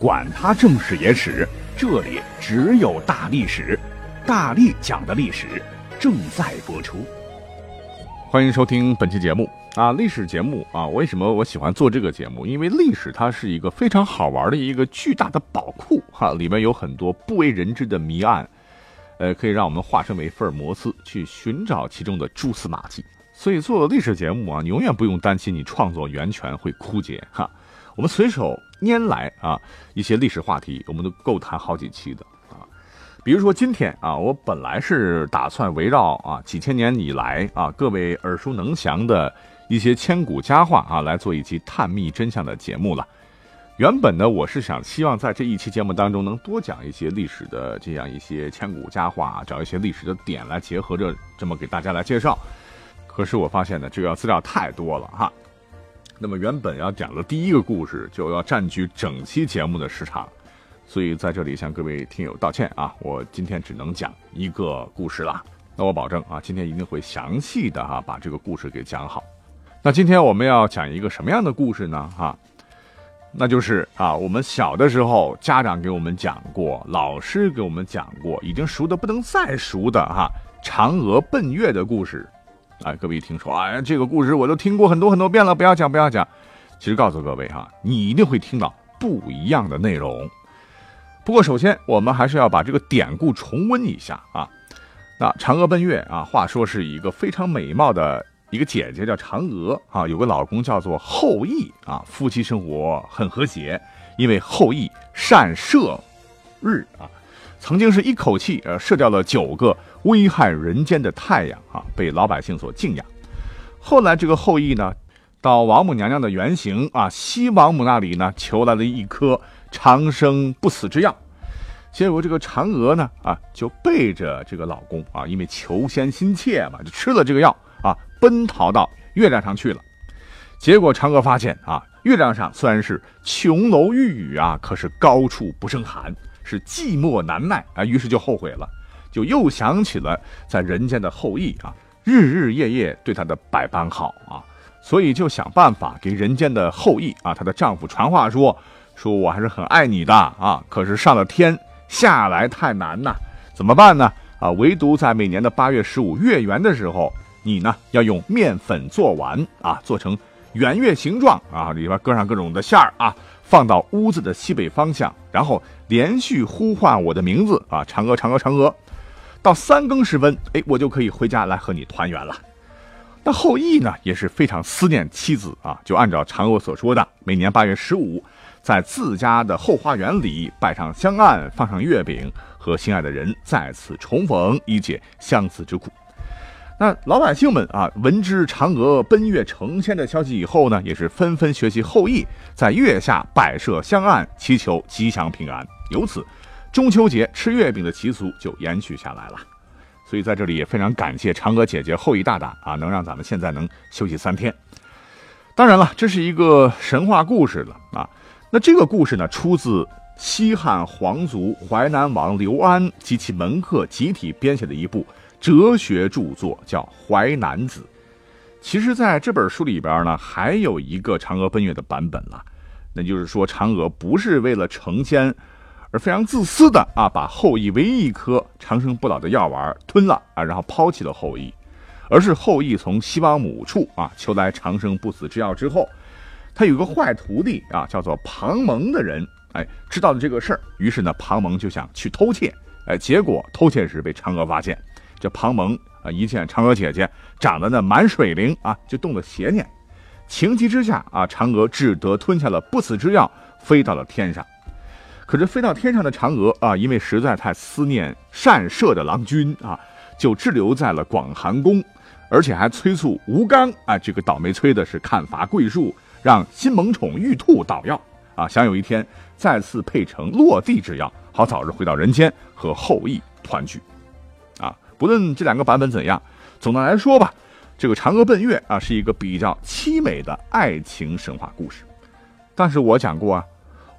管他正史野史。这里只有大历史，大力讲的历史正在播出。欢迎收听本期节目啊，历史节目啊。为什么我喜欢做这个节目？因为历史它是一个非常好玩的一个巨大的宝库哈，里面有很多不为人知的谜案，呃，可以让我们化身为福尔摩斯去寻找其中的蛛丝马迹。所以做历史节目啊，你永远不用担心你创作源泉会枯竭哈。我们随手拈来啊，一些历史话题，我们都够谈好几期的啊。比如说今天啊，我本来是打算围绕啊几千年以来啊各位耳熟能详的一些千古佳话啊来做一期探秘真相的节目了。原本呢，我是想希望在这一期节目当中能多讲一些历史的这样一些千古佳话，找一些历史的点来结合着这么给大家来介绍。可是我发现呢，这个资料太多了哈。那么原本要讲的第一个故事就要占据整期节目的时长，所以在这里向各位听友道歉啊，我今天只能讲一个故事了。那我保证啊，今天一定会详细的哈把这个故事给讲好。那今天我们要讲一个什么样的故事呢？哈，那就是啊，我们小的时候家长给我们讲过，老师给我们讲过，已经熟的不能再熟的哈，嫦娥奔月的故事。哎，各位一听说，哎，这个故事我都听过很多很多遍了，不要讲，不要讲。其实告诉各位哈，你一定会听到不一样的内容。不过首先，我们还是要把这个典故重温一下啊。那嫦娥奔月啊，话说是一个非常美貌的一个姐姐叫嫦娥啊，有个老公叫做后羿啊，夫妻生活很和谐，因为后羿善射日啊。曾经是一口气呃射掉了九个危害人间的太阳啊，被老百姓所敬仰。后来这个后羿呢，到王母娘娘的原型啊西王母那里呢，求来了一颗长生不死之药。结果这个嫦娥呢啊，就背着这个老公啊，因为求仙心切嘛，就吃了这个药啊，奔逃到月亮上去了。结果嫦娥发现啊，月亮上虽然是琼楼玉宇啊，可是高处不胜寒。是寂寞难耐啊，于是就后悔了，就又想起了在人间的后羿啊，日日夜夜对她的百般好啊，所以就想办法给人间的后羿啊，她的丈夫传话说，说我还是很爱你的啊，可是上了天下来太难呐，怎么办呢？啊，唯独在每年的八月十五月圆的时候，你呢要用面粉做丸啊，做成圆月形状啊，里边搁上各种的馅儿啊。放到屋子的西北方向，然后连续呼唤我的名字啊，嫦娥，嫦娥，嫦娥，到三更时分，哎，我就可以回家来和你团圆了。那后羿呢，也是非常思念妻子啊，就按照嫦娥所说的，每年八月十五，在自家的后花园里摆上香案，放上月饼，和心爱的人再次重逢，以解相思之苦。那老百姓们啊，闻知嫦娥奔月成仙的消息以后呢，也是纷纷学习后羿，在月下摆设香案，祈求吉祥平安。由此，中秋节吃月饼的习俗就延续下来了。所以在这里也非常感谢嫦娥姐姐、后羿大大啊，能让咱们现在能休息三天。当然了，这是一个神话故事了啊。那这个故事呢，出自西汉皇族淮南王刘安及其门客集体编写的一部。哲学著作叫《淮南子》，其实在这本书里边呢，还有一个嫦娥奔月的版本了。那就是说，嫦娥不是为了成仙而非常自私的啊，把后羿唯一一颗长生不老的药丸吞了啊，然后抛弃了后羿，而是后羿从西王母处啊求来长生不死之药之后，他有个坏徒弟啊，叫做庞蒙的人，哎，知道了这个事儿，于是呢，庞蒙就想去偷窃，哎，结果偷窃时被嫦娥发现。这庞蒙啊，一见嫦娥姐姐长得那满水灵啊，就动了邪念。情急之下啊，嫦娥只得吞下了不死之药，飞到了天上。可是飞到天上的嫦娥啊，因为实在太思念善射的郎君啊，就滞留在了广寒宫，而且还催促吴刚啊，这个倒霉催的是砍伐桂树，让新萌宠玉兔捣药啊，想有一天再次配成落地之药。好早日回到人间和后羿团聚。不论这两个版本怎样，总的来说吧，这个嫦娥奔月啊是一个比较凄美的爱情神话故事。但是我讲过啊，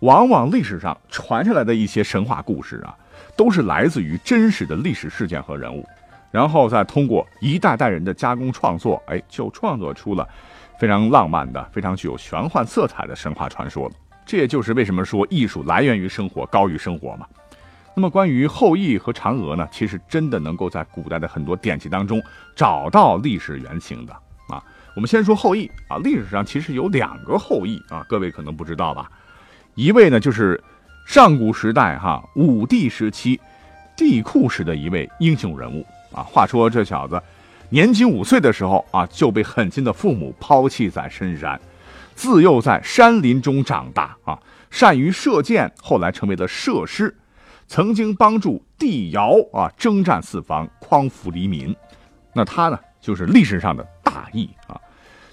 往往历史上传下来的一些神话故事啊，都是来自于真实的历史事件和人物，然后再通过一代代人的加工创作，哎，就创作出了非常浪漫的、非常具有玄幻色彩的神话传说了。这也就是为什么说艺术来源于生活，高于生活嘛。那么关于后羿和嫦娥呢，其实真的能够在古代的很多典籍当中找到历史原型的啊。我们先说后羿啊，历史上其实有两个后羿啊，各位可能不知道吧？一位呢就是上古时代哈武帝时期帝喾时的一位英雄人物啊。话说这小子年仅五岁的时候啊，就被狠心的父母抛弃在深山，自幼在山林中长大啊，善于射箭，后来成为了射师。曾经帮助帝尧啊征战四方，匡扶黎民，那他呢就是历史上的大义啊。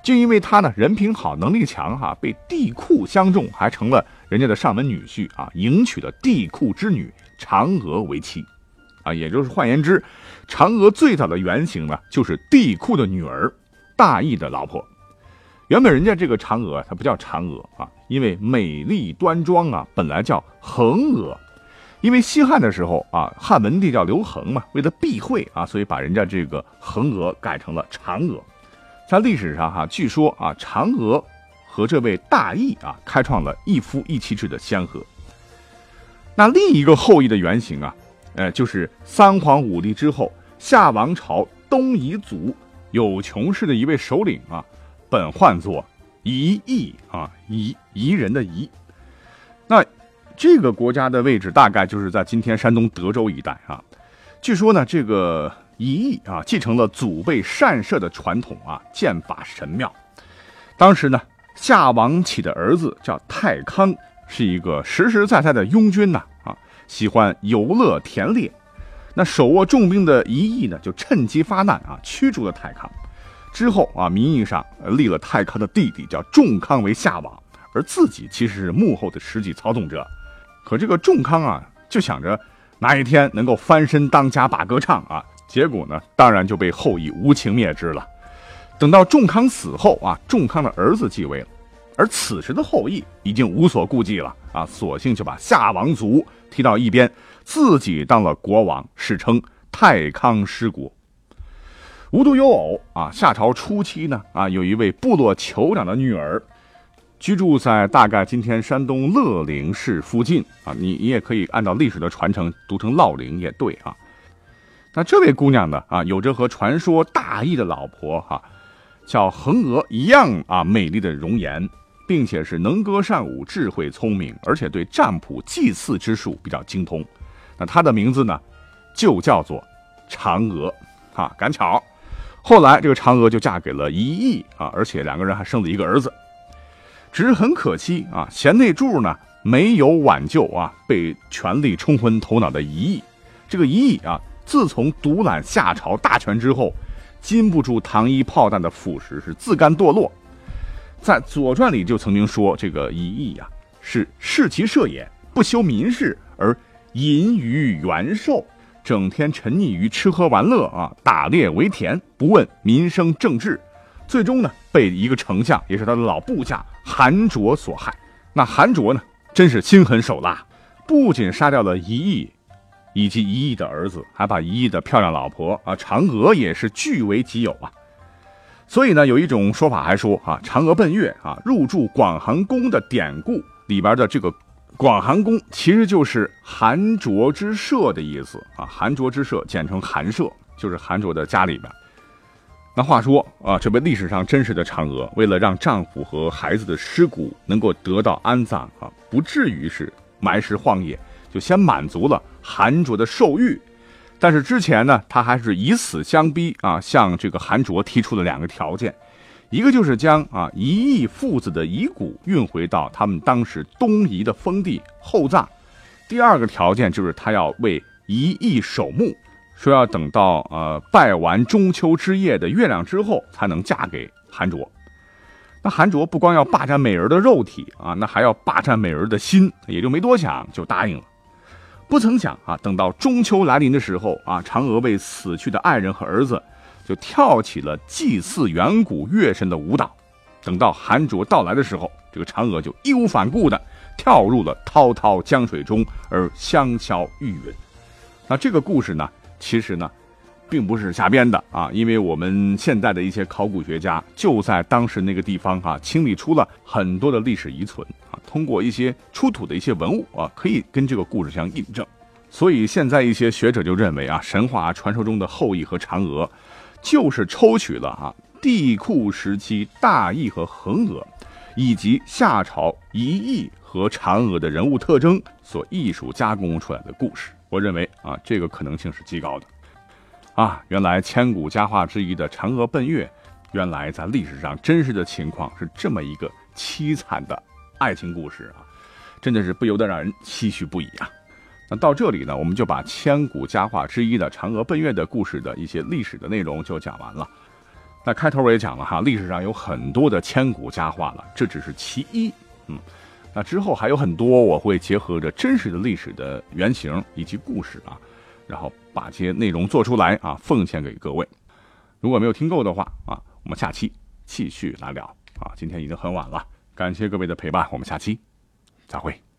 就因为他呢人品好，能力强哈，被帝喾相中，还成了人家的上门女婿啊，迎娶了帝喾之女嫦娥为妻，啊，也就是换言之，嫦娥最早的原型呢就是帝喾的女儿大义的老婆。原本人家这个嫦娥她不叫嫦娥啊，因为美丽端庄啊，本来叫恒娥。因为西汉的时候啊，汉文帝叫刘恒嘛，为了避讳啊，所以把人家这个恒娥改成了嫦娥。在历史上哈，据说啊，嫦娥和这位大义啊，开创了一夫一妻制的先河。那另一个后羿的原型啊，呃，就是三皇五帝之后夏王朝东夷族有穷氏的一位首领啊，本唤作夷义啊，夷夷人的夷。那。这个国家的位置大概就是在今天山东德州一带啊。据说呢，这个夷义啊继承了祖辈善射的传统啊，剑法神妙。当时呢，夏王启的儿子叫太康，是一个实实在在的庸军呐啊，喜欢游乐田猎。那手握重兵的夷义呢，就趁机发难啊，驱逐了太康。之后啊，名义上立了太康的弟弟叫仲康为夏王，而自己其实是幕后的实际操纵者。可这个仲康啊，就想着哪一天能够翻身当家把歌唱啊，结果呢，当然就被后羿无情灭之了。等到仲康死后啊，仲康的儿子继位了，而此时的后羿已经无所顾忌了啊，索性就把夏王族踢到一边，自己当了国王，史称太康失国。无独有偶啊，夏朝初期呢啊，有一位部落酋长的女儿。居住在大概今天山东乐陵市附近啊，你你也可以按照历史的传承读成乐陵也对啊。那这位姑娘呢啊，有着和传说大义的老婆哈叫恒娥一样啊美丽的容颜，并且是能歌善舞、智慧聪明，而且对占卜祭祀之术比较精通。那她的名字呢就叫做嫦娥啊。赶巧，后来这个嫦娥就嫁给了一亿啊，而且两个人还生了一个儿子。只是很可惜啊，贤内助呢没有挽救啊，被权力冲昏头脑的一义。这个一义啊，自从独揽夏朝大权之后，禁不住糖衣炮弹的腐蚀，是自甘堕落。在《左传》里就曾经说，这个一义呀，是视其社也，不修民事而淫于元寿，整天沉溺于吃喝玩乐啊，打猎为田，不问民生政治。最终呢，被一个丞相，也是他的老部下韩卓所害。那韩卓呢，真是心狠手辣，不仅杀掉了一亿以及一亿的儿子，还把一亿的漂亮老婆啊嫦娥也是据为己有啊。所以呢，有一种说法还说啊，嫦娥奔月啊，入住广寒宫的典故里边的这个广寒宫，其实就是韩卓之舍的意思啊。韩卓之舍简称韩舍，就是韩卓的家里边。那话说啊，这位历史上真实的嫦娥，为了让丈夫和孩子的尸骨能够得到安葬啊，不至于是埋尸荒野，就先满足了韩卓的兽欲。但是之前呢，她还是以死相逼啊，向这个韩卓提出了两个条件，一个就是将啊一亿父子的遗骨运回到他们当时东夷的封地厚葬，第二个条件就是他要为一亿守墓。说要等到呃拜完中秋之夜的月亮之后，才能嫁给韩卓。那韩卓不光要霸占美人的肉体啊，那还要霸占美人的心，也就没多想就答应了。不曾想啊，等到中秋来临的时候啊，嫦娥为死去的爱人和儿子，就跳起了祭祀远古月神的舞蹈。等到韩卓到来的时候，这个嫦娥就义无反顾的跳入了滔滔江水中，而香消玉殒。那这个故事呢，其实呢，并不是瞎编的啊，因为我们现在的一些考古学家就在当时那个地方哈，清理出了很多的历史遗存啊，通过一些出土的一些文物啊，可以跟这个故事相印证。所以现在一些学者就认为啊，神话传说中的后羿和嫦娥，就是抽取了啊。帝喾时期大羿和恒娥，以及夏朝一羿和嫦娥的人物特征所艺术加工出来的故事，我认为啊，这个可能性是极高的。啊，原来千古佳话之一的嫦娥奔月，原来在历史上真实的情况是这么一个凄惨的爱情故事啊，真的是不由得让人唏嘘不已啊。那到这里呢，我们就把千古佳话之一的嫦娥奔月的故事的一些历史的内容就讲完了。那开头我也讲了哈，历史上有很多的千古佳话了，这只是其一。嗯，那之后还有很多，我会结合着真实的历史的原型以及故事啊，然后把这些内容做出来啊，奉献给各位。如果没有听够的话啊，我们下期继续来聊啊。今天已经很晚了，感谢各位的陪伴，我们下期再会。